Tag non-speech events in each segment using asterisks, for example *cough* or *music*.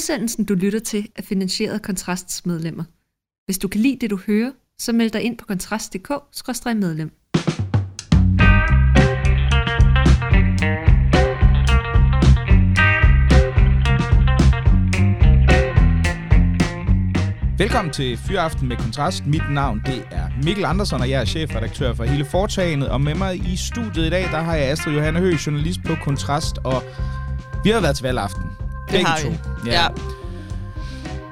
Udsendelsen, du lytter til, er finansieret af Kontrasts medlemmer. Hvis du kan lide det, du hører, så meld dig ind på kontrast.dk-medlem. Velkommen til Fyraften med Kontrast. Mit navn det er Mikkel Andersen, og jeg er chefredaktør for hele foretagendet. Og med mig i studiet i dag, der har jeg Astrid Johanne Høgh, journalist på Kontrast. Og vi har været til valgaften. Det har vi. Ja. ja.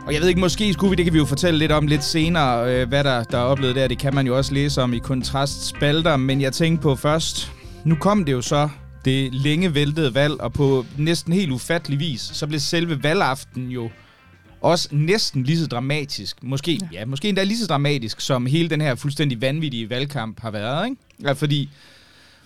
Og jeg ved ikke, måske skulle vi, det kan vi jo fortælle lidt om lidt senere, øh, hvad der, der er oplevet der. Det kan man jo også læse om i Kontrast spalter. Men jeg tænkte på først, nu kom det jo så det længe væltede valg, og på næsten helt ufattelig vis, så blev selve valgaften jo også næsten lige så dramatisk, måske, ja. ja, måske endda lige så dramatisk, som hele den her fuldstændig vanvittige valgkamp har været, ikke? Ja, fordi,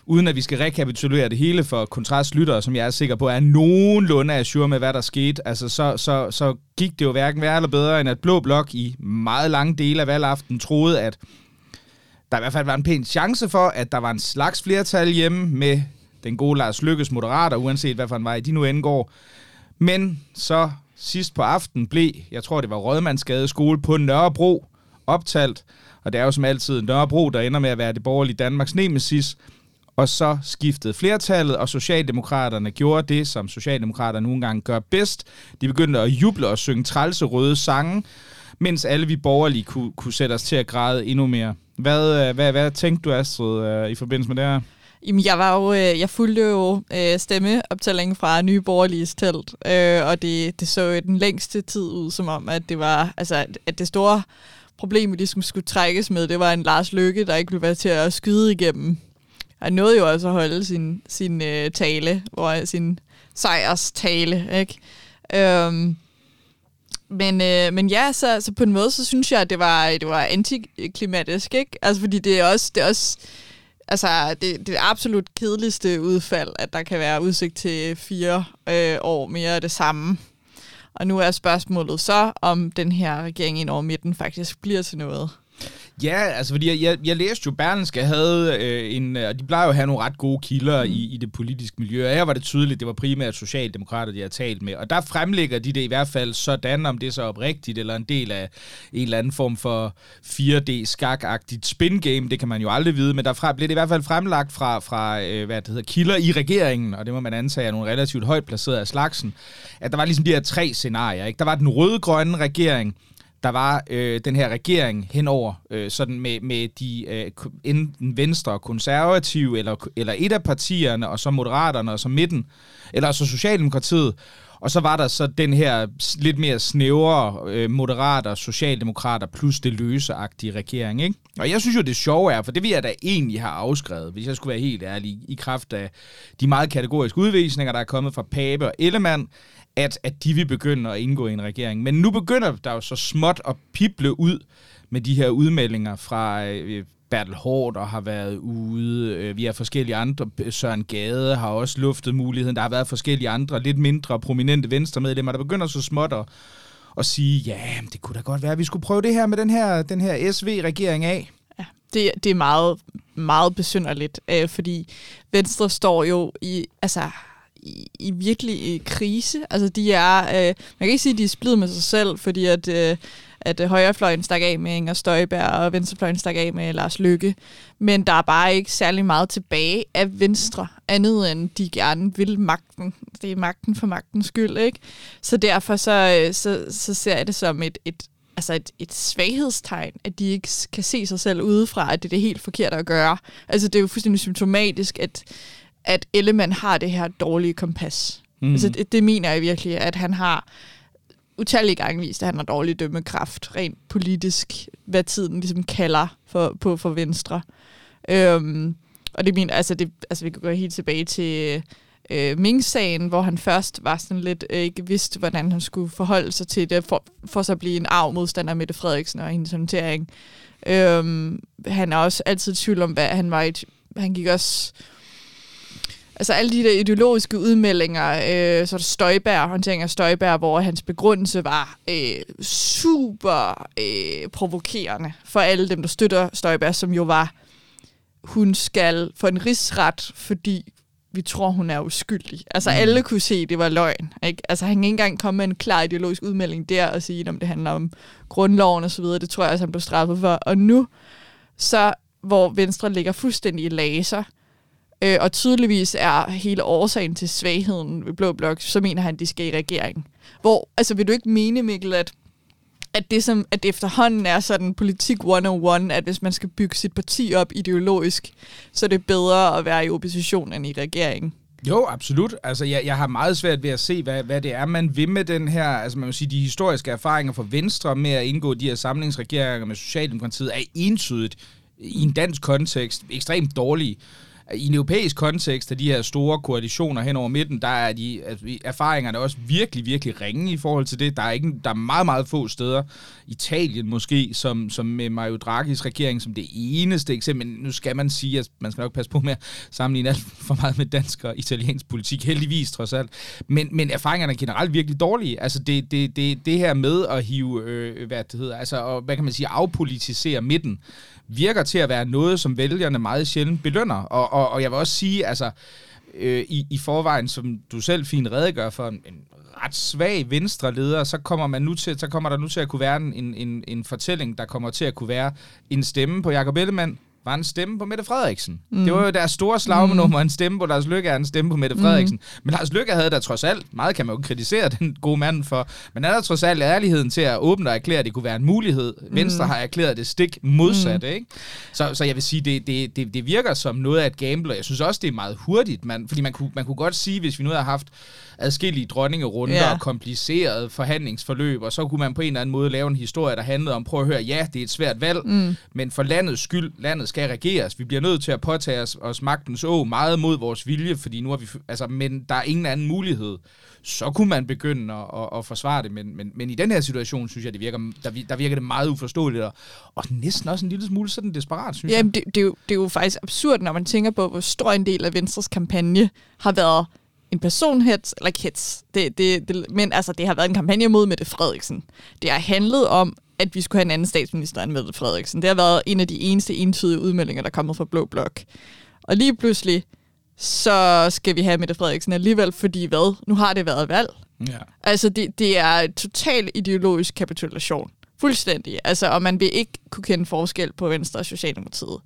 uden at vi skal rekapitulere det hele for kontrastlyttere, som jeg er sikker på er nogenlunde assure med, hvad der skete, altså så, så, så gik det jo hverken værre eller bedre, end at Blå Blok i meget lange dele af valgaften troede, at der i hvert fald var en pæn chance for, at der var en slags flertal hjemme med den gode Lars Lykkes moderater, uanset hvad for en vej de nu indgår. Men så sidst på aften blev, jeg tror det var Rødmandsgade skole på Nørrebro, optalt. Og det er jo som altid Nørrebro, der ender med at være det borgerlige Danmarks nemesis. Og så skiftede flertallet, og Socialdemokraterne gjorde det, som Socialdemokraterne nogle gange gør bedst. De begyndte at juble og synge trælse røde sange, mens alle vi borgerlige kunne, kunne sætte os til at græde endnu mere. Hvad, øh, hvad, hvad tænkte du, Astrid, øh, i forbindelse med det her? Jamen, jeg var jo, øh, jeg fulgte jo øh, stemmeoptællingen fra Nye Borgerliges telt, øh, og det, det så jo den længste tid ud, som om, at det var, altså, at det store problem, vi ligesom skulle trækkes med, det var en Lars Lykke, der ikke blev være til at skyde igennem. Han nåede jo også at holde sin, sin øh, tale, hvor sin sejrs tale, ikke? Øhm, men, øh, men ja, så, så på en måde, så synes jeg, at det var, det var antiklimatisk, ikke? Altså, fordi det er også, det er også altså, det, det absolut kedeligste udfald, at der kan være udsigt til fire øh, år mere af det samme. Og nu er spørgsmålet så, om den her regering ind over midten faktisk bliver til noget. Ja, altså fordi jeg, jeg, jeg læste jo, Berlinske havde øh, en, og de plejer jo at have nogle ret gode kilder mm. i, i det politiske miljø, og her var det tydeligt, det var primært socialdemokrater, de har talt med, og der fremlægger de det i hvert fald sådan, om det er så oprigtigt, eller en del af en eller anden form for 4D-skakagtigt spin game, det kan man jo aldrig vide, men der blev det i hvert fald fremlagt fra, fra øh, hvad det hedder, kilder i regeringen, og det må man antage er nogle relativt højt placerede af slagsen, at der var ligesom de her tre scenarier, ikke? Der var den røde-grønne regering, der var øh, den her regering henover, øh, sådan med, med de øh, enten venstre konservative, eller, eller et af partierne, og så moderaterne, og så midten, eller så Socialdemokratiet. Og så var der så den her lidt mere snævere øh, moderater, socialdemokrater, plus det løseagtige regering. Ikke? Og jeg synes jo, det sjove er, for det vi jeg da egentlig har afskrevet, hvis jeg skulle være helt ærlig, i kraft af de meget kategoriske udvisninger, der er kommet fra Pape og Ellemann, at, at de vil begynde at indgå i en regering. Men nu begynder der jo så småt at pible ud med de her udmeldinger fra øh, Bertel Hård og har været ude. Øh, vi har forskellige andre. Søren Gade har også luftet muligheden. Der har været forskellige andre, lidt mindre prominente venstremedlemmer, der begynder så småt at, at sige, ja, det kunne da godt være, at vi skulle prøve det her med den her, den her SV-regering af. Ja, det, det er meget, meget besynderligt, øh, fordi Venstre står jo i, altså i, i virkelig i krise. Altså, de er, øh, man kan ikke sige, at de er splid med sig selv, fordi at, øh, at øh, højrefløjen stak af med Inger Støjberg, og venstrefløjen stak af med Lars Lykke. Men der er bare ikke særlig meget tilbage af Venstre, andet end de gerne vil magten. Det er magten for magtens skyld, ikke? Så derfor så, øh, så, så ser jeg det som et, et altså et, et svaghedstegn, at de ikke kan se sig selv udefra, at det er det helt forkert at gøre. Altså det er jo fuldstændig symptomatisk, at at Ellemann har det her dårlige kompas. Mm. Altså, det, det mener jeg virkelig, at han har utallige gange vist, at han har dårlig dømmekraft, rent politisk, hvad tiden ligesom kalder for, på for Venstre. Øhm, og det mener, altså, det, altså vi kan gå helt tilbage til øh, Ming-sagen, hvor han først var sådan lidt øh, ikke vidste, hvordan han skulle forholde sig til det, for, for så at blive en arv modstander Mette Frederiksen og hendes håndtering. Øhm, han er også altid i tvivl om, hvad han var i, han gik også altså alle de der ideologiske udmeldinger, øh, så er der Støjbær, håndtering af Støjbær, hvor hans begrundelse var øh, super øh, provokerende for alle dem, der støtter Støjbær, som jo var, hun skal få en rigsret, fordi vi tror, hun er uskyldig. Altså mm. alle kunne se, at det var løgn. Ikke? Altså han kan ikke engang komme med en klar ideologisk udmelding der og sige, om det handler om grundloven osv. Det tror jeg også, han blev straffet for. Og nu, så hvor Venstre ligger fuldstændig i laser, øh, og tydeligvis er hele årsagen til svagheden ved Blå Blok, så mener han, at de skal i regering. Hvor, altså vil du ikke mene, Mikkel, at at det, som, at efterhånden er sådan politik 101, at hvis man skal bygge sit parti op ideologisk, så er det bedre at være i opposition end i regeringen. Jo, absolut. Altså, jeg, jeg har meget svært ved at se, hvad, hvad det er, man vil med den her, altså man må sige, de historiske erfaringer for Venstre med at indgå de her samlingsregeringer med Socialdemokratiet er entydigt i en dansk kontekst ekstremt dårlige i en europæisk kontekst af de her store koalitioner hen over midten, der er de altså, erfaringerne også virkelig, virkelig ringe i forhold til det. Der er, ikke, der er meget, meget få steder, Italien måske, som, som med Mario Draghi's regering som det eneste eksempel. Men nu skal man sige, at man skal nok passe på med at sammenligne alt for meget med dansk og italiensk politik, heldigvis trods alt. Men, men erfaringerne er generelt virkelig dårlige. Altså det, det, det, det her med at hive, øh, hvad det hedder, altså og, hvad kan man sige, afpolitisere midten, virker til at være noget, som vælgerne meget sjældent belønner. Og, og, og jeg vil også sige, altså, øh, i, i forvejen, som du selv fint redegør for, en, en ret svag venstre leder, så kommer, man nu til, så kommer der nu til at kunne være en, en, en fortælling, der kommer til at kunne være en stemme på Jacob Ellemann, var en stemme på Mette Frederiksen. Mm. Det var jo deres store slagmenummer, mm. en stemme på Lars Lykke er en stemme på Mette Frederiksen. Mm. Men Lars Lykke havde der trods alt, meget kan man jo kritisere den gode mand for, men er der trods alt ærligheden til at åbne og erklære, at det kunne være en mulighed. Mm. Venstre har erklæret det stik modsatte, mm. ikke? Så, så jeg vil sige, det, det, det, det virker som noget af et gamble, jeg synes også, det er meget hurtigt, man, fordi man kunne, man kunne godt sige, hvis vi nu havde haft adskillige dronningerunder ja. og kompliceret forhandlingsforløb, og så kunne man på en eller anden måde lave en historie, der handlede om, prøv at høre, ja, det er et svært valg, mm. men for landets skyld, landet skal regeres. Vi bliver nødt til at påtage os, os magtens å meget mod vores vilje, fordi nu har vi, altså, men der er ingen anden mulighed. Så kunne man begynde at, at, at forsvare det, men, men, men i den her situation, synes jeg, det virker, der, der virker det meget uforståeligt, og, og næsten også en lille smule sådan desperat, synes Jamen, jeg. Det, det, er jo, det er jo faktisk absurd, når man tænker på, hvor stor en del af Venstres kampagne har været en personhets, eller hets, det, det, det, men altså, det har været en kampagne mod Mette Frederiksen. Det har handlet om, at vi skulle have en anden statsminister end Mette Frederiksen. Det har været en af de eneste entydige udmeldinger, der er kommet fra Blå Blok. Og lige pludselig, så skal vi have Mette Frederiksen alligevel, fordi hvad? Nu har det været valg. Ja. Altså, det, det er et total ideologisk kapitulation. Fuldstændig. Altså, og man vil ikke kunne kende forskel på Venstre og Socialdemokratiet.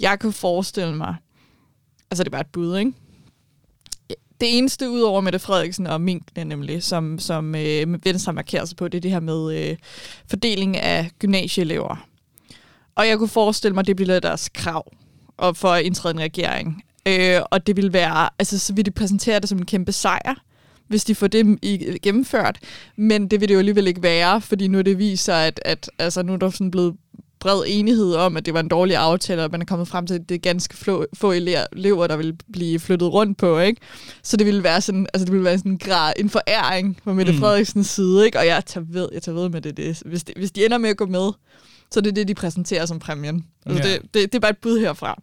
Jeg kan forestille mig, altså det er bare et bud, ikke? Det eneste ud over Mette Frederiksen og minkene nemlig, som, som øh, Venstre markerer sig på, det er det her med øh, fordeling af gymnasieelever. Og jeg kunne forestille mig, at det bliver deres krav og for at indtræde en regering. Øh, og det vil være, altså så vil de præsentere det som en kæmpe sejr, hvis de får det gennemført. Men det vil det jo alligevel ikke være, fordi nu det viser, at, at altså, nu er der sådan blevet bred enighed om, at det var en dårlig aftale, og man er kommet frem til, at det er ganske få, få elever, der vil blive flyttet rundt på, ikke? Så det ville være sådan, altså det ville være sådan en, grad, en foræring fra Mette mm. Frederiksens side, ikke? Og jeg tager ved, jeg tager ved med det, det. Hvis, det, hvis de ender med at gå med, så det er det, de præsenterer som præmien. Altså ja. det, det, det, er bare et bud herfra.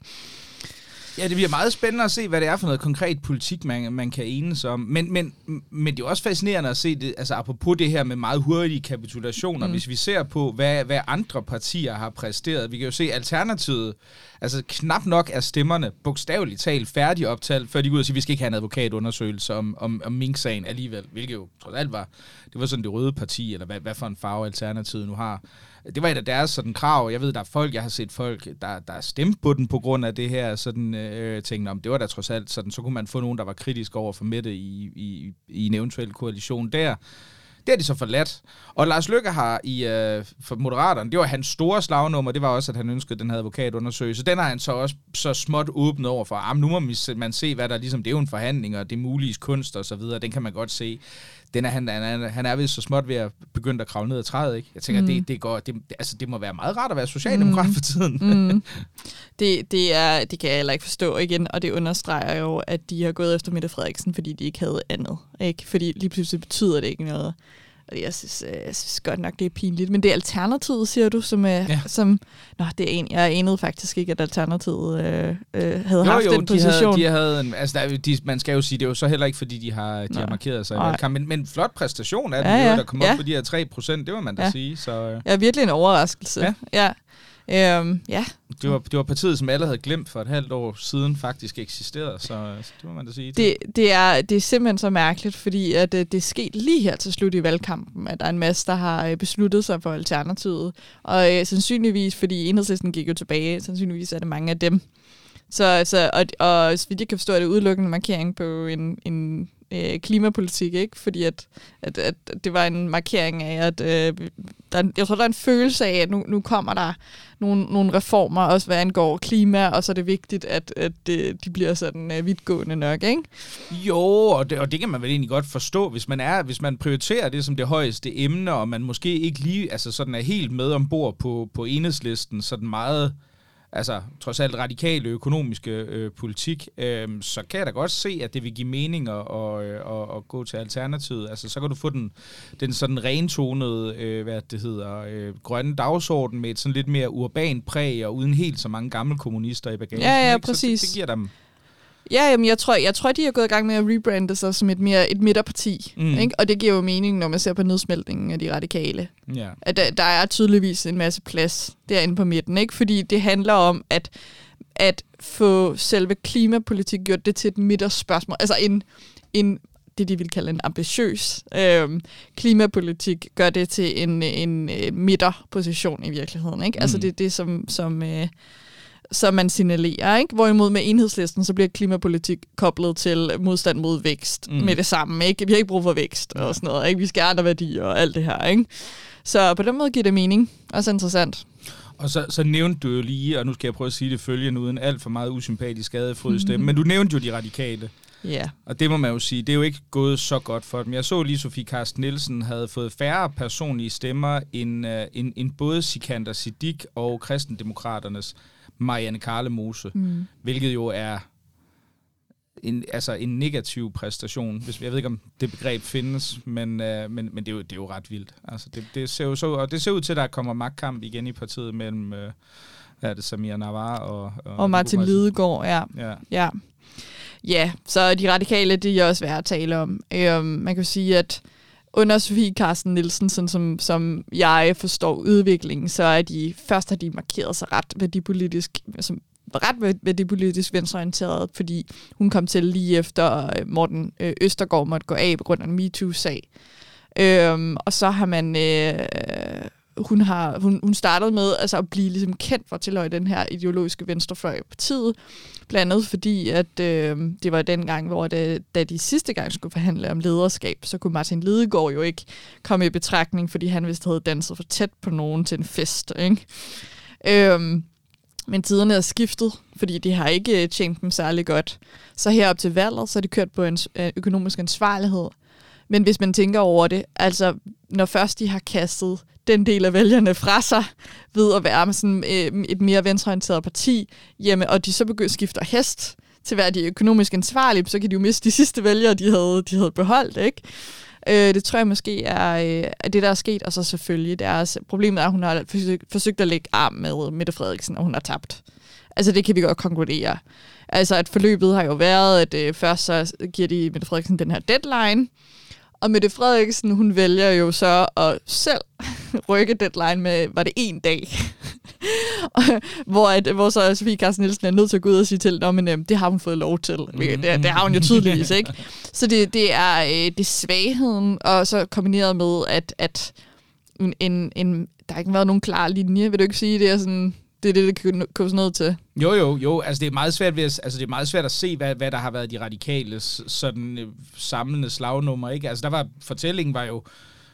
Ja, det bliver meget spændende at se, hvad det er for noget konkret politik, man, man kan enes om. Men, men, men det er også fascinerende at se det, altså apropos det her med meget hurtige kapitulationer, mm. hvis vi ser på, hvad, hvad andre partier har præsteret. Vi kan jo se Alternativet, altså knap nok er stemmerne bogstaveligt talt færdig optalt, før de går ud og siger, at vi skal ikke have en advokatundersøgelse om, om, om Mink-sagen alligevel, hvilket jo trods alt var, det var sådan det røde parti, eller hvad, hvad for en farve Alternativet nu har det var et af deres sådan krav. Jeg ved, der er folk, jeg har set folk, der, der er stemt på den på grund af det her, sådan øh, tænkte, om det var da trods alt sådan, så kunne man få nogen, der var kritisk over for Mette i, i, i en eventuel koalition der. Det har de så forladt. Og Lars Løkke har i øh, for Moderaterne, det var hans store slagnummer, det var også, at han ønskede den her advokatundersøgelse. Den har han så også så småt åbnet over for. Ah, nu må man se, hvad der ligesom, det er jo en forhandling, og det er mulige kunst og så videre, den kan man godt se den er, han, han, er, han er vist så småt ved at begynde at kravle ned ad træet, ikke? Jeg tænker, mm. det, det, går, det, altså, det må være meget rart at være socialdemokrat mm. for tiden. Mm. *laughs* Det, det, er, det kan jeg heller ikke forstå igen, og det understreger jo, at de har gået efter Mette Frederiksen, fordi de ikke havde andet. Ikke? Fordi lige pludselig betyder det ikke noget. Og jeg synes, øh, jeg synes godt nok, det er pinligt. Men det er Alternativet, siger du, som er... Ja. Som, nå, det er en, jeg anede faktisk ikke, at Alternativet øh, øh, havde jo, haft jo, den de position. Havde, de havde en, altså, der, de, man skal jo sige, det er jo så heller ikke, fordi de har, de har markeret sig i valgkamp, men, men flot præstation af ja, ja, der kom ja. op på de her 3 procent, det må man da ja. sige. Så, øh. Ja, virkelig en overraskelse. Ja. ja. Øhm, ja. Det var, det var partiet, som alle havde glemt for et halvt år siden faktisk eksisterede, så, så det må man da sige. Det, det, er, det er simpelthen så mærkeligt, fordi at, det, det er sket lige her til slut i valgkampen, at der er en masse, der har øh, besluttet sig for Alternativet. Og øh, sandsynligvis, fordi enhedslisten gik jo tilbage, sandsynligvis er det mange af dem. Så, så, og, og så vidt jeg kan forstå, er det udelukkende markering på en, en øh, klimapolitik, ikke? Fordi at, at, at det var en markering af, at øh, der, jeg tror, der er en følelse af, at nu, nu kommer der nogle, nogle reformer, også hvad angår klima, og så er det vigtigt, at, at det, de bliver sådan øh, vidtgående nok, ikke? Jo, og det, og det kan man vel egentlig godt forstå, hvis man er, hvis man prioriterer det som det højeste emne, og man måske ikke lige altså sådan er helt med ombord på, på enhedslisten, sådan meget altså trods alt radikale økonomiske øh, politik, øh, så kan jeg da godt se, at det vil give mening at, at, at, at gå til alternativet. Altså så kan du få den, den sådan rentonede, øh, hvad det hedder, øh, grønne dagsorden med et sådan lidt mere urban præg og uden helt så mange gamle kommunister i bagagen. Ja, ja, præcis. Så det, det giver dem Ja, jamen, jeg tror, jeg tror, de er gået i gang med at rebrande sig som et mere et midterparti. Mm. Ikke? Og det giver jo mening, når man ser på nedsmeltningen af de radikale. Ja. At der, der er tydeligvis en masse plads derinde på midten. Ikke? Fordi det handler om at, at få selve klimapolitik gjort det til et midterspørgsmål. Altså en, en det, de vil kalde en ambitiøs øh, klimapolitik, gør det til en, en, en midterposition i virkeligheden. Ikke? Altså, mm. Altså det er det, som, som øh, som man signalerer. Ikke? Hvorimod med enhedslisten, så bliver klimapolitik koblet til modstand mod vækst mm. med det samme. Ikke? Vi har ikke brug for vækst og sådan noget. Ikke? Vi skal andre værdier og alt det her. Ikke? Så på den måde giver det mening. Også interessant. Og så, så nævnte du jo lige, og nu skal jeg prøve at sige det følgende uden alt for meget usympatisk skadefryd stemme, mm. men du nævnte jo de radikale. Ja. Yeah. Og det må man jo sige, det er jo ikke gået så godt for dem. Jeg så lige, Sofie Karsten Nielsen havde fået færre personlige stemmer end, uh, end, end både Sikander Siddiq og Kristendemokraternes Marianne Karlemose, mm. hvilket jo er en, altså en negativ præstation. Hvis, jeg ved ikke, om det begreb findes, men, øh, men, men det, er jo, det er jo ret vildt. Altså, det, det, ser jo så, og det ser ud til, at der kommer magtkamp igen i partiet mellem øh, er det, Samir Navar og... Og, og Martin Lidegaard, ja. ja. ja. Ja, så de radikale, det er også værd at tale om. Øhm, man kan sige, at Sofie Carsten Nielsen, sådan som, som jeg forstår udviklingen, så er de, først har de markeret sig ret værdipolitisk, som ret værdipolitisk venstreorienteret, fordi hun kom til lige efter øh, Morten øh, Østergaard måtte gå af på grund af en MeToo-sag. Øhm, og så har man... Øh, hun, har, hun, hun startede med altså, at blive ligesom kendt for at tilhøje den her ideologiske venstrefløj i partiet. Blandt andet fordi, at øh, det var den gang, hvor det, da de sidste gang skulle forhandle om lederskab, så kunne Martin Lidegaard jo ikke komme i betragtning, fordi han vist havde danset for tæt på nogen til en fest. Ikke? Øh, men tiderne er skiftet, fordi de har ikke øh, tjent dem særlig godt. Så herop til valget, så er de kørt på en øh, økonomisk ansvarlighed. Men hvis man tænker over det, altså når først de har kastet den del af vælgerne fra sig ved at være med sådan øh, et mere venstreorienteret parti, jamen, og de så begynder at skifte hest til at være de økonomisk ansvarlige, så kan de jo miste de sidste vælgere, de havde, de havde beholdt, ikke? Øh, det tror jeg måske er, øh, er det, der er sket, og så selvfølgelig deres problemet er, at hun har forsøgt, forsøgt at lægge arm med Mette Frederiksen, og hun har tabt. Altså det kan vi godt konkludere. Altså at forløbet har jo været, at øh, først så giver de Mette Frederiksen den her deadline, og Mette Frederiksen, hun vælger jo så at selv *laughs* rykke deadline med, var det en dag? *laughs* hvor, at, hvor så Sofie Carsten Nielsen er nødt til at gå ud og sige til, men øhm, det har hun fået lov til. Mm. Det, det har hun jo tydeligvis, ikke? *laughs* Så det, det er øh, det er svagheden, og så kombineret med, at, at en, en, en, der har ikke været nogen klar linje. Vil du ikke sige, det er sådan det er det, det kan koges ned til. Jo, jo, jo. Altså, det er meget svært, ved at, altså, det er meget svært at se, hvad, hvad der har været de radikale sådan, øh, samlende slagnummer. Ikke? Altså, der var, fortællingen var jo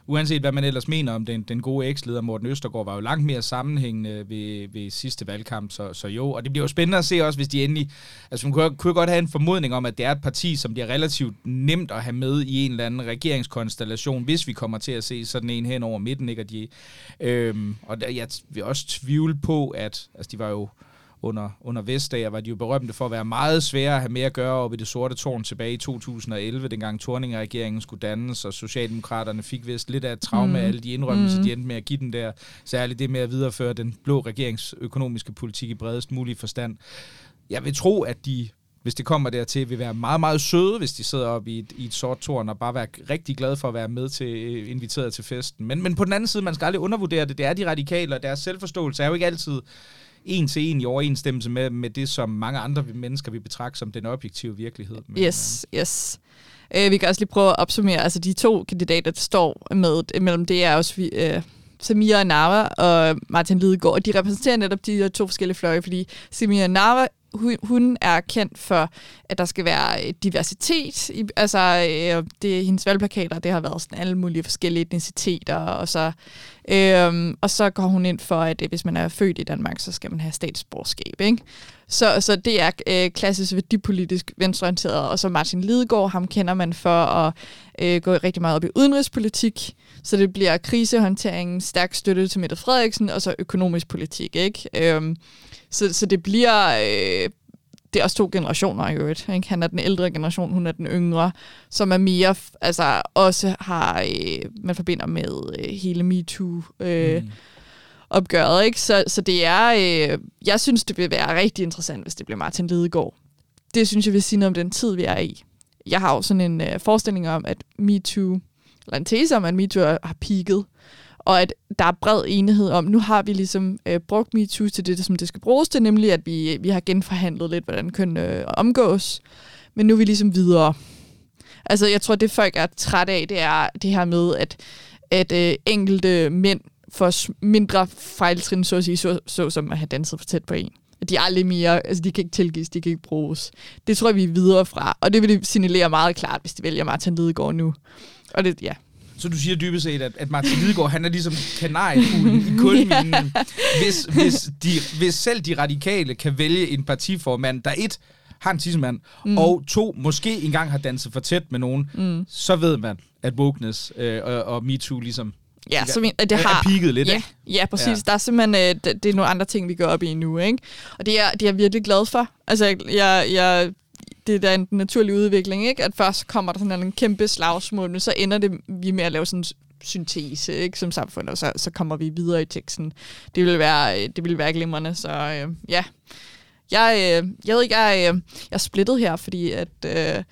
uanset hvad man ellers mener om den, den gode eksleder Morten Østergaard, var jo langt mere sammenhængende ved, ved sidste valgkamp, så, så jo. Og det bliver jo spændende at se også, hvis de endelig... Altså man kunne, kunne godt have en formodning om, at det er et parti, som bliver relativt nemt at have med i en eller anden regeringskonstellation, hvis vi kommer til at se sådan en hen over midten, ikke? Og, de, øhm, og der, jeg vil også tvivle på, at... Altså de var jo under, under Vestager var de jo berømte for at være meget svære at have med at gøre op i det sorte tårn tilbage i 2011, dengang Torninger-regeringen skulle dannes, og Socialdemokraterne fik vist lidt af et traume mm. af alle de indrømmelser, mm. de endte med at give den der. Særligt det med at videreføre den blå regeringsøkonomiske politik i bredest mulig forstand. Jeg vil tro, at de hvis det kommer dertil, vil være meget, meget søde, hvis de sidder oppe i et, i et sort tårn, og bare være rigtig glade for at være med til, øh, inviteret til festen. Men, men på den anden side, man skal aldrig undervurdere det. Det er de radikale, og deres selvforståelse er jo ikke altid en til en i overensstemmelse med, med det, som mange andre mennesker vil betragte som den objektive virkelighed. Men, Yes, yes. Øh, vi kan også lige prøve at opsummere, altså de to kandidater, der står med øh, mellem det er også vi, øh, Samira Nava og Martin Lidegaard, og de repræsenterer netop de her to forskellige fløje, fordi Samira Nava hun, hun er kendt for, at der skal være øh, diversitet. I, altså, øh, det, hendes valgplakater, det har været sådan alle mulige forskellige etniciteter, og så, øh, og så går hun ind for, at øh, hvis man er født i Danmark, så skal man have statsborgerskab. Ikke? Så, så det er øh, klassisk værdipolitisk venstreorienteret, og så Martin Lidegaard, ham kender man for at øh, gå rigtig meget op i udenrigspolitik, så det bliver krisehåndtering, stærk støtte til Mette Frederiksen, og så økonomisk politik. Ikke? Øh, så, så det bliver... Øh, det er også to generationer i øvrigt. Ikke? Han er den ældre generation, hun er den yngre, som er mere, altså også har, øh, man forbinder med øh, hele MeToo øh, mm. opgøret. Ikke? Så, så det er, øh, jeg synes, det vil være rigtig interessant, hvis det bliver Martin Lidegaard. Det synes jeg vil sige noget om den tid, vi er i. Jeg har jo sådan en øh, forestilling om, at MeToo, eller en tese om, at MeToo har peaked og at der er bred enighed om, nu har vi ligesom øh, brugt MeToo til det, som det skal bruges til, nemlig at vi, vi har genforhandlet lidt, hvordan køn øh, omgås, men nu er vi ligesom videre. Altså, jeg tror, det folk er træt af, det er det her med, at, at øh, enkelte mænd får mindre fejltrin, så at sige, så, så som at have danset for tæt på en. At de er aldrig mere, altså de kan ikke tilgives, de kan ikke bruges. Det tror jeg, vi er videre fra, og det vil de signalere meget klart, hvis de vælger Martin Lidegaard nu. Og det, ja, så du siger dybest set, at, at Martin Lidegaard, han er ligesom kanariefuglen i kulminen. *laughs* yeah. Hvis, hvis, de, hvis selv de radikale kan vælge en partiformand, der et har en tissemand, mm. og to, måske engang har danset for tæt med nogen, mm. så ved man, at wokeness øh, og, og MeToo ligesom Ja, så vi, det har, peaked lidt, ja, ikke? Ja, præcis. Ja. Der er simpelthen, øh, det, det er nogle andre ting, vi går op i nu, ikke? Og det er, det er jeg virkelig glad for. Altså, jeg, jeg det er en naturlig udvikling, ikke? At først kommer der sådan en kæmpe slagsmål, men så ender det vi med at lave sådan en syntese ikke, som samfund, og så, så kommer vi videre i teksten. Det vil være, øh, det vil være glimrende, så øh, ja. Jeg, øh, jeg ved ikke, jeg, øh, jeg er splittet her, fordi at... Øh,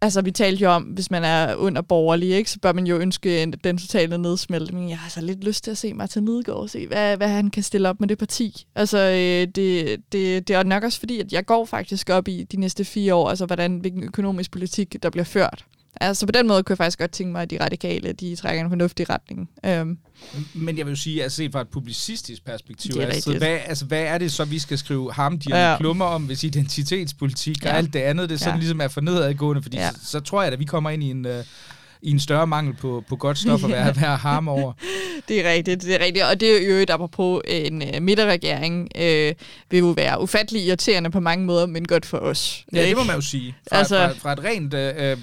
altså vi talte jo om, hvis man er under borgerlig, ikke, så bør man jo ønske en, den totale nedsmeltning. Jeg har så lidt lyst til at se Martin Lidegaard og se, hvad, hvad han kan stille op med det parti. Altså øh, det, det, det er nok også fordi, at jeg går faktisk op i de næste fire år, altså hvordan, hvilken økonomisk politik, der bliver ført. Altså på den måde kunne jeg faktisk godt tænke mig, at de radikale, de trækker en fornuftig retning. Um. Men jeg vil sige, at set fra et publicistisk perspektiv, det er altså, hvad, altså, hvad er det så, vi skal skrive ham de ja. klummer om, hvis identitetspolitik ja. og alt det andet, det sådan ja. ligesom er for nedadgående, fordi ja. så, så tror jeg, at vi kommer ind i en... Uh, i en større mangel på, på godt stof at være, *laughs* være harm over. det er rigtigt, det er rigtigt. Og det er jo et apropos en uh, midterregering, øh, vil jo være ufattelig irriterende på mange måder, men godt for os. Ja, ikke? det må man jo sige. Fra, altså, fra, fra et rent øh,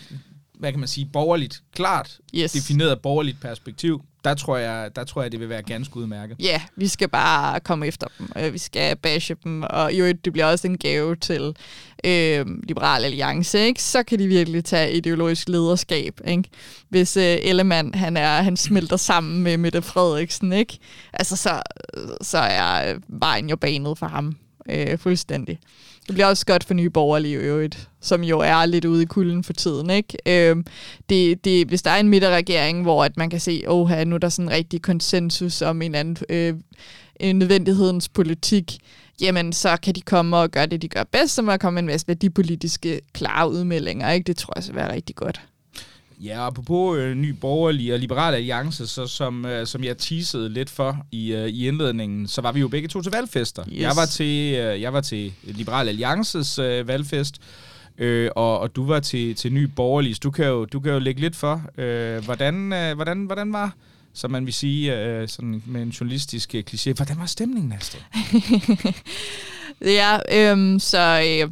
hvad kan man sige, borgerligt, klart yes. defineret borgerligt perspektiv, der tror, jeg, der tror jeg, det vil være ganske udmærket. Ja, vi skal bare komme efter dem. Vi skal bashe dem, og jo, det bliver også en gave til øh, Liberal Alliance, ikke? så kan de virkelig tage ideologisk lederskab. Ikke? Hvis øh, Ellemann, han, er, han smelter sammen med Mette Frederiksen, ikke? Altså, så, så er vejen jo banet for ham øh, fuldstændig. Det bliver også godt for nye borgerlige i øvrigt, som jo er lidt ude i kulden for tiden. Ikke? Øh, det, det, hvis der er en midterregering, hvor at man kan se, at nu er der sådan en rigtig konsensus om en anden øh, en nødvendighedens politik, jamen så kan de komme og gøre det, de gør bedst, som at komme med en masse værdipolitiske klare udmeldinger. Ikke? Det tror jeg skal være rigtig godt. Ja, og på øh, ny borgerlig og liberal alliance, så som, øh, som jeg teasede lidt for i, øh, i indledningen, så var vi jo begge to til valgfester. Yes. Jeg, var til, øh, jeg var til Liberal Alliances øh, valgfest, øh, og, og du var til, til ny borgerlig. Du kan jo, du kan jo lægge lidt for, øh, hvordan, øh, hvordan, hvordan var som man vil sige øh, sådan med en journalistisk øh, kliché. Hvordan var stemningen, Astrid? *laughs* ja, øh, så øh,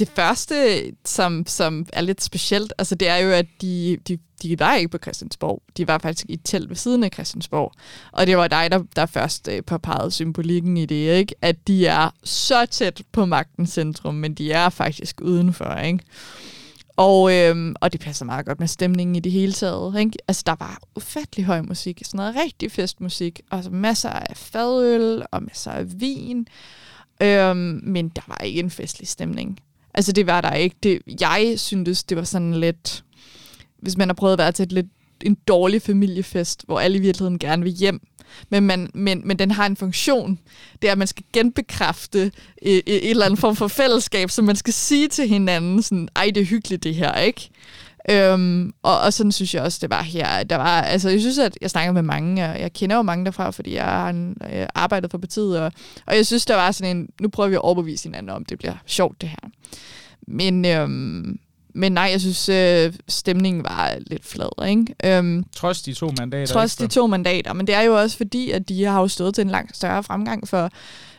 det første, som, som er lidt specielt, altså det er jo, at de, de, de var ikke på Christiansborg. De var faktisk i et telt ved siden af Christiansborg. Og det var dig, der, der først øh, påpegede symbolikken i det, ikke? At de er så tæt på magtens centrum, men de er faktisk udenfor, ikke? Og, øhm, og det passer meget godt med stemningen i det hele taget. Ikke? Altså, der var ufattelig høj musik, sådan noget rigtig festmusik, og så masser af fadøl og masser af vin. Øhm, men der var ikke en festlig stemning. Altså, det var der ikke. Det, jeg syntes, det var sådan lidt... Hvis man har prøvet at være til et lidt en dårlig familiefest, hvor alle i virkeligheden gerne vil hjem, men, man, men, men den har en funktion. Det er, at man skal genbekræfte et, et eller andet form for fællesskab, så man skal sige til hinanden sådan, ej, det er hyggeligt det her, ikke? Øhm, og, og sådan synes jeg også, det var her. Der var, altså, jeg synes, at jeg snakker med mange, og jeg kender jo mange derfra, fordi jeg har en, jeg arbejdet for partiet, og, og jeg synes, der var sådan en, nu prøver vi at overbevise hinanden om, det bliver sjovt det her. Men, øhm, men nej, jeg synes, øh, stemningen var lidt flad. Ikke? Øhm, trods de to mandater? Trods de to mandater, men det er jo også fordi, at de har jo stået til en langt større fremgang for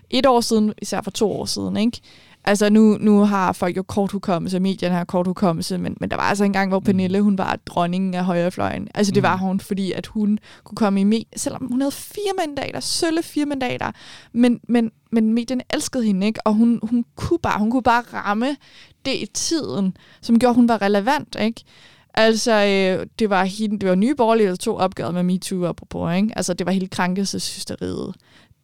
et år siden, især for to år siden. Ikke? Altså nu, nu har folk jo kort hukommelse, medierne har kort hukommelse, men, men der var altså en gang, hvor mm. Pernille, hun var dronningen af højrefløjen. Altså det var mm. hun, fordi at hun kunne komme i med, selvom hun havde fire mandater, sølle fire mandater, men, men, men medierne elskede hende, ikke? Og hun, hun, kunne bare, hun kunne bare ramme det i tiden, som gjorde, at hun var relevant, ikke? Altså, øh, det var, hende, det var nye borgerlige, der tog opgøret med MeToo apropos, ikke? Altså, det var hele krankelseshysteriet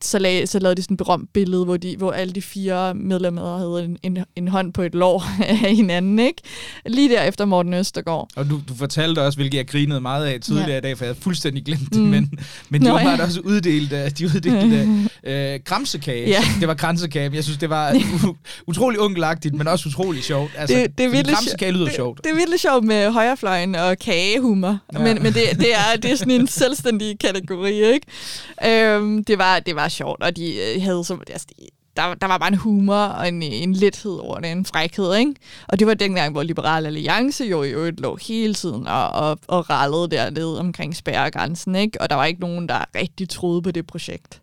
så, lag, så lavede de sådan et berømt billede, hvor, de, hvor alle de fire medlemmer havde en, en, en hånd på et lår *laughs* af hinanden, ikke? Lige der efter Morten Østergaard. Og du, du fortalte også, hvilket jeg grinede meget af tidligere ja. i dag, for jeg havde fuldstændig glemt det, mm. men, men de Nå, var ja. også uddelt, de uddelte *laughs* øh, kramsekage. Ja. Det var kransekage. Jeg synes, det var utrolig onkelagtigt, men også utrolig sjovt. Altså, det, det er virkelig kramsekage lyder det, sjovt. Det er virkelig sjovt med højrefløjen og kagehumor, ja. men, men det, det, er, det er sådan en *laughs* selvstændig kategori, ikke? Øhm, det, var, det var bare sjovt, og de øh, havde så... Altså, der, der var bare en humor og en, en lethed over det, en frækhed, ikke? Og det var dengang, hvor Liberal Alliance jo i øvrigt lå hele tiden og, og, og rallede dernede omkring spærregrænsen, ikke? Og der var ikke nogen, der rigtig troede på det projekt.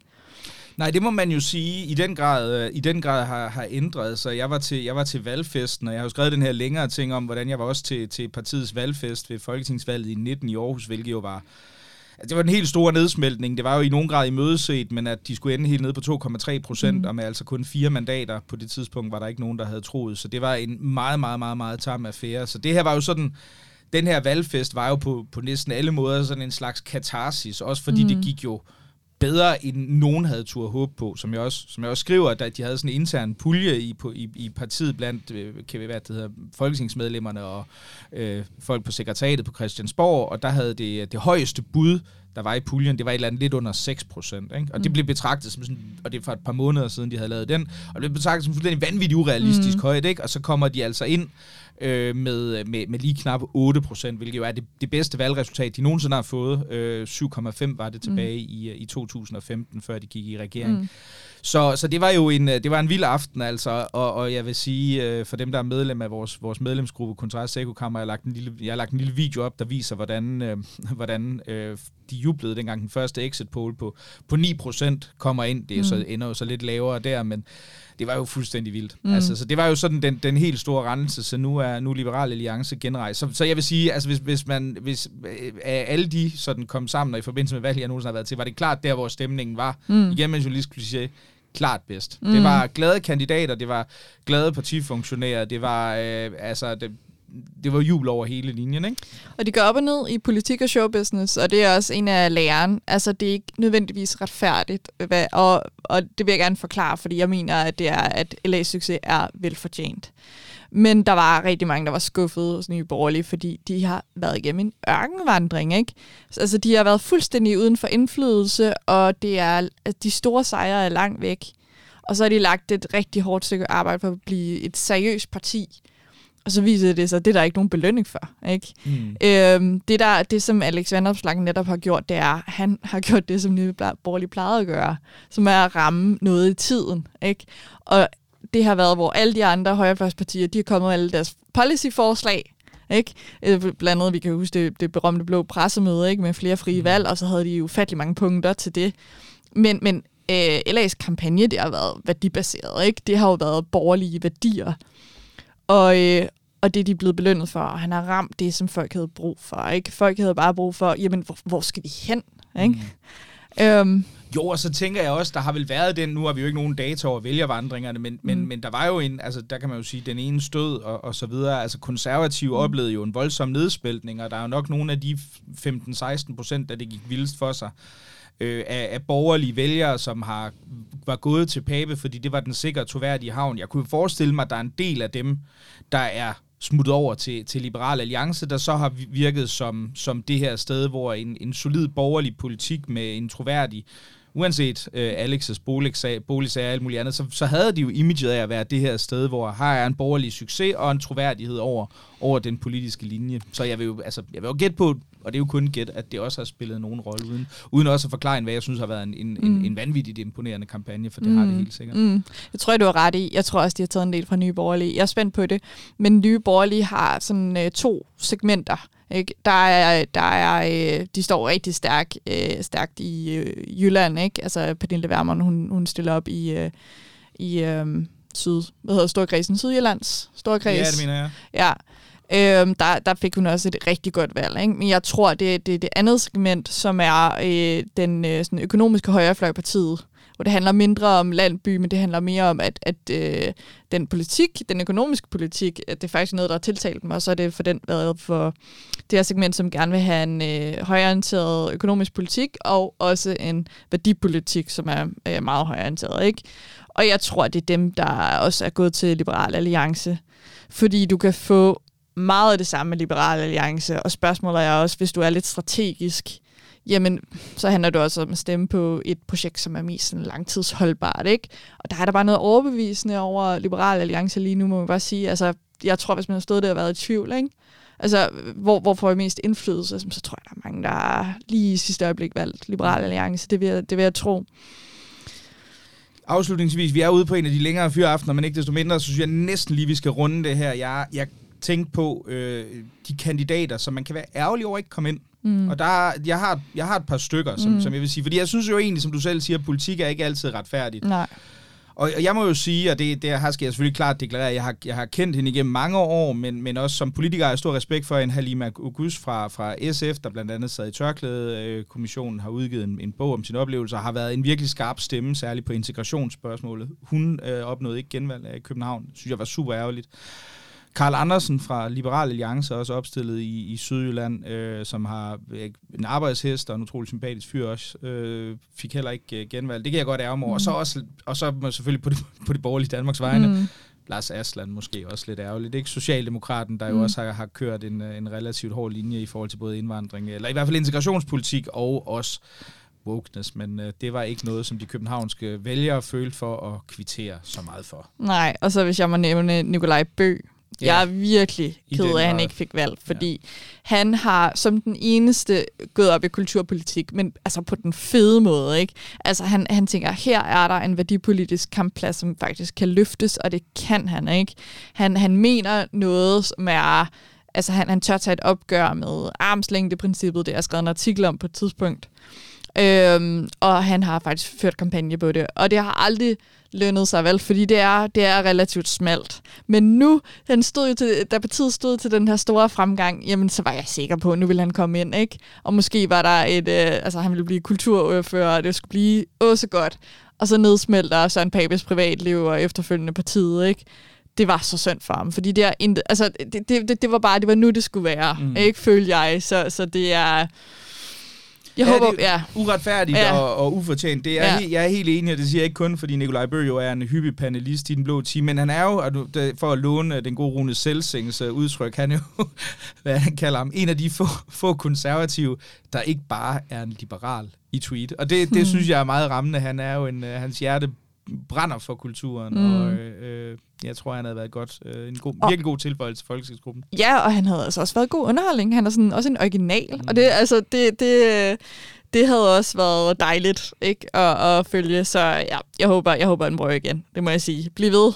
Nej, det må man jo sige, i den grad, øh, i den grad har, har ændret sig. Jeg var, til, jeg var til valgfesten, og jeg har jo skrevet den her længere ting om, hvordan jeg var også til, til partiets valgfest ved Folketingsvalget i 19 i Aarhus, hvilket jo var Altså, det var en helt stor nedsmeltning. Det var jo i nogen grad imødeset, men at de skulle ende helt ned på 2,3 procent, mm. og med altså kun fire mandater på det tidspunkt, var der ikke nogen, der havde troet. Så det var en meget, meget, meget, meget tam affære. Så det her var jo sådan, den her valgfest var jo på, på næsten alle måder sådan en slags katarsis, også fordi mm. det gik jo bedre, end nogen havde tur håb på, som jeg også, som jeg også skriver, at de havde sådan en intern pulje i, på, i, i partiet blandt øh, kan vi, hvad det hedder, folketingsmedlemmerne og øh, folk på sekretariatet på Christiansborg, og der havde det, det højeste bud, der var i puljen, det var et eller andet lidt under 6 procent. Og mm. det blev betragtet som sådan, og det er for et par måneder siden, de havde lavet den, og det blev betragtet som fuldstændig vanvittigt urealistisk mm. højt, ikke? Og så kommer de altså ind øh, med, med, med lige knap 8 procent, hvilket jo er det, det bedste valgresultat, de nogensinde har fået. Øh, 7,5 var det tilbage mm. i, i 2015, før de gik i regering. Mm. Så, så det var jo en, det var en vild aften, altså, og, og jeg vil sige, øh, for dem, der er medlem af vores, vores medlemsgruppe, Kontrast Sekokammer, jeg har lagt en lille, jeg har lagt en lille video op, der viser, hvordan, øh, *laughs* hvordan øh, de jublede dengang den første exit poll på, på 9% kommer ind. Det er mm. så, ender jo så lidt lavere der, men det var jo fuldstændig vildt. Mm. Altså, så det var jo sådan den, den helt store rendelse, så nu er nu Liberal Alliance genrejst. Så, så jeg vil sige, altså hvis, hvis man hvis øh, alle de sådan kom sammen, og i forbindelse med valget, jeg nogensinde har været til, var det klart der, hvor stemningen var. Mm. Igen med journalist kliché, klart bedst. Mm. Det var glade kandidater, det var glade partifunktionærer, det var øh, altså det, det var jul over hele linjen, ikke? Og det går op og ned i politik og showbusiness, og det er også en af læreren. Altså, det er ikke nødvendigvis retfærdigt, hvad, og, og det vil jeg gerne forklare, fordi jeg mener, at det er, at LA's succes er velfortjent. Men der var rigtig mange, der var skuffede hos Nye Borgerlige, fordi de har været igennem en ørkenvandring, ikke? Altså, de har været fuldstændig uden for indflydelse, og det er, at de store sejre er langt væk. Og så har de lagt et rigtig hårdt stykke arbejde for at blive et seriøst parti, og så viser det sig, at det er der ikke nogen belønning for. Ikke? Mm. Øhm, det, der, det, som Alex Vandopslag netop har gjort, det er, at han har gjort det, som Nye Borgerlige plejede at gøre, som er at ramme noget i tiden. Ikke? Og det har været, hvor alle de andre højrefløjspartier, de har kommet med alle deres policyforslag, ikke? Øh, blandt andet, vi kan huske det, det berømte blå pressemøde ikke? med flere frie mm. valg, og så havde de jo ufattelig mange punkter til det. Men, men øh, LA's kampagne, det har været værdibaseret. Ikke? Det har jo været borgerlige værdier. Og, øh, og det er de blevet belønnet for, og han har ramt det, som folk havde brug for. Ikke? Folk havde bare brug for, jamen, hvor, hvor skal vi hen? Ikke? Øhm, Jo, og så tænker jeg også, der har vel været den, nu har vi jo ikke nogen data over vælgervandringerne, men, men, Mm. men der var jo en, altså der kan man jo sige, den ene stød og, og så videre, altså konservative Mm. oplevede jo en voldsom nedspiltning, og der er jo nok nogle af de 15-16 procent, der det gik vildest for sig, øh, af, af borgerlige vælgere, som har var gået til Pape, fordi det var den sikre troværdige havn. Jeg kunne forestille mig, at der er en del af dem, der er smuttet over til, til Liberal Alliance, der så har virket som, som det her sted, hvor en, en solid borgerlig politik med en troværdig uanset øh, Alex's boligsag, boligsag og alt muligt andet, så, så havde de jo imaget af at være det her sted, hvor her er en borgerlig succes og en troværdighed over, over den politiske linje. Så jeg vil jo, altså, jeg vil jo gætte på, og det er jo kun gæt, at det også har spillet nogen rolle, uden, uden også at forklare, hvad jeg synes har været en, en, mm. en, en vanvittigt imponerende kampagne, for det mm. har det helt sikkert. Mm. Jeg tror, du har ret i. Jeg tror også, de har taget en del fra Nye Borgerlige. Jeg er spændt på det. Men Nye Borgerlige har sådan øh, to segmenter. Ikke? Der er, der er, øh, de står rigtig stærk, øh, stærkt i øh, Jylland. Ikke? Altså, Pernille Vermund, hun, hun stiller op i, øh, i øh, syd, hvad hedder Storkredsen? Sydjyllands Storkreds. Ja, det mener jeg. Ja. Øhm, der, der fik hun også et rigtig godt valg. Ikke? Men jeg tror, det er det, det andet segment, som er øh, den øh, sådan økonomiske højrefløjpartiet, hvor det handler mindre om landby, men det handler mere om, at, at øh, den politik, den økonomiske politik, at det er faktisk noget, der har tiltalt dem, og så er det for den været for det her segment, som gerne vil have en øh, højorienteret økonomisk politik, og også en værdipolitik, som er øh, meget højorienteret. Ikke? Og jeg tror, det er dem, der også er gået til Liberal Alliance, fordi du kan få meget af det samme med Liberal Alliance, og spørgsmålet er også, hvis du er lidt strategisk, jamen, så handler det også om at stemme på et projekt, som er mest sådan langtidsholdbart, ikke? Og der er der bare noget overbevisende over Liberal Alliance lige nu, må man bare sige. Altså, jeg tror, hvis man har stået der og været i tvivl, ikke? Altså, hvor, hvor får jeg mest indflydelse? Så tror jeg, der er mange, der lige i sidste øjeblik valgt Liberal Alliance. Det vil jeg, det vil jeg tro. Afslutningsvis, vi er ude på en af de længere fyraftener, men ikke desto mindre, så synes jeg næsten lige, vi skal runde det her. Jeg, jeg tænkte på øh, de kandidater, som man kan være ærgerlig over ikke komme ind. Mm. Og der, jeg, har, jeg har et par stykker, som, mm. som jeg vil sige. Fordi jeg synes jo egentlig, som du selv siger, at politik er ikke altid retfærdigt. Nej. Og jeg må jo sige, og det, det her skal jeg selvfølgelig klart deklarere, jeg har, jeg har kendt hende igennem mange år, men, men også som politiker har jeg stor respekt for en Halima August fra, fra SF, der blandt andet sad i tørklædekommissionen, har udgivet en, en bog om sine oplevelser, og har været en virkelig skarp stemme, særligt på integrationsspørgsmålet. Hun øh, opnåede ikke genvalg af København, synes jeg var super ærgerligt. Karl Andersen fra Liberal Alliance er også opstillet i, i Sydjylland, øh, som har øh, en arbejdshest og en utrolig sympatisk fyr også. Øh, fik heller ikke øh, genvalg. Det kan jeg godt ærge mig over. Mm. Og så også, og så selvfølgelig på det, på det borgerlige Danmarks vegne. Mm. Lars Asland måske også lidt ærgerligt. Det er ikke Socialdemokraten, der jo mm. også har, har kørt en, en relativt hård linje i forhold til både indvandring, eller i hvert fald integrationspolitik og også wokeness, men øh, det var ikke noget, som de københavnske vælgere følte for at kvittere så meget for. Nej, og så hvis jeg må nævne Nikolaj Bø, Ja. Jeg er virkelig ked af, at han ikke fik valg, fordi ja. han har som den eneste gået op i kulturpolitik, men altså på den fede måde, ikke? Altså han, han tænker, her er der en værdipolitisk kampplads, som faktisk kan løftes, og det kan han, ikke? Han, han mener noget, som er... Altså han, han tør tage et opgør med armslængdeprincippet, det er jeg skrevet en artikel om på et tidspunkt. Øhm, og han har faktisk ført kampagne på det, og det har aldrig lønnet sig vel, fordi det er, det er relativt smalt. Men nu, han stod jo til, da partiet stod til den her store fremgang, jamen så var jeg sikker på, at nu ville han komme ind, ikke? Og måske var der et, øh, altså han ville blive kulturordfører, og det skulle blive også godt. Og så nedsmelter Søren Papes privatliv og efterfølgende partiet, ikke? det var så synd for ham, fordi det er intet, altså det, det, det, var bare, det var nu, det skulle være, mm. ikke følte jeg, så, så det er, jeg ja, håber, det ja. uretfærdigt Ja. og, og ufortjent. Det er, Ja. ja. Jeg er helt enig, og det siger jeg ikke kun, fordi Nikolaj Bøh jo er en hyppig panelist i Den Blå Team, men han er jo, for at låne den gode Rune Selsings øh, udtryk, han er jo, *laughs* hvad han kalder ham, en af de få, få konservative, der ikke bare er en liberal i tweet. Og det, det Hmm. synes jeg er meget rammende. Han er jo en, øh, hans hjerte brænder for kulturen, Mm. og øh, jeg tror, han havde været godt, øh, en god, Og- virkelig god tilføjelse til folketingsgruppen. Ja, og han havde altså også været god underholdning. Han er sådan også en original, mm. og det, altså, det, det, det havde også været dejligt ikke? At, at følge. Så ja, jeg håber, jeg håber, han prøver igen. Det må jeg sige. Bliv ved.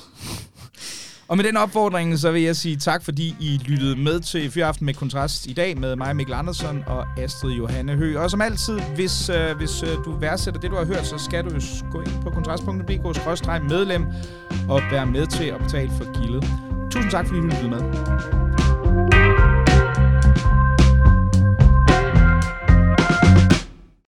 Og med den opfordring, så vil jeg sige tak, fordi I lyttede med til Fyraften med Kontrast i dag med mig, Mikkel Andersen og Astrid Johanne Hø. Og som altid, hvis, øh, hvis øh, du værdsætter det, du har hørt, så skal du jo gå ind på kontrast.dk-medlem og være med til at betale for gildet. Tusind tak, fordi du lyttede med.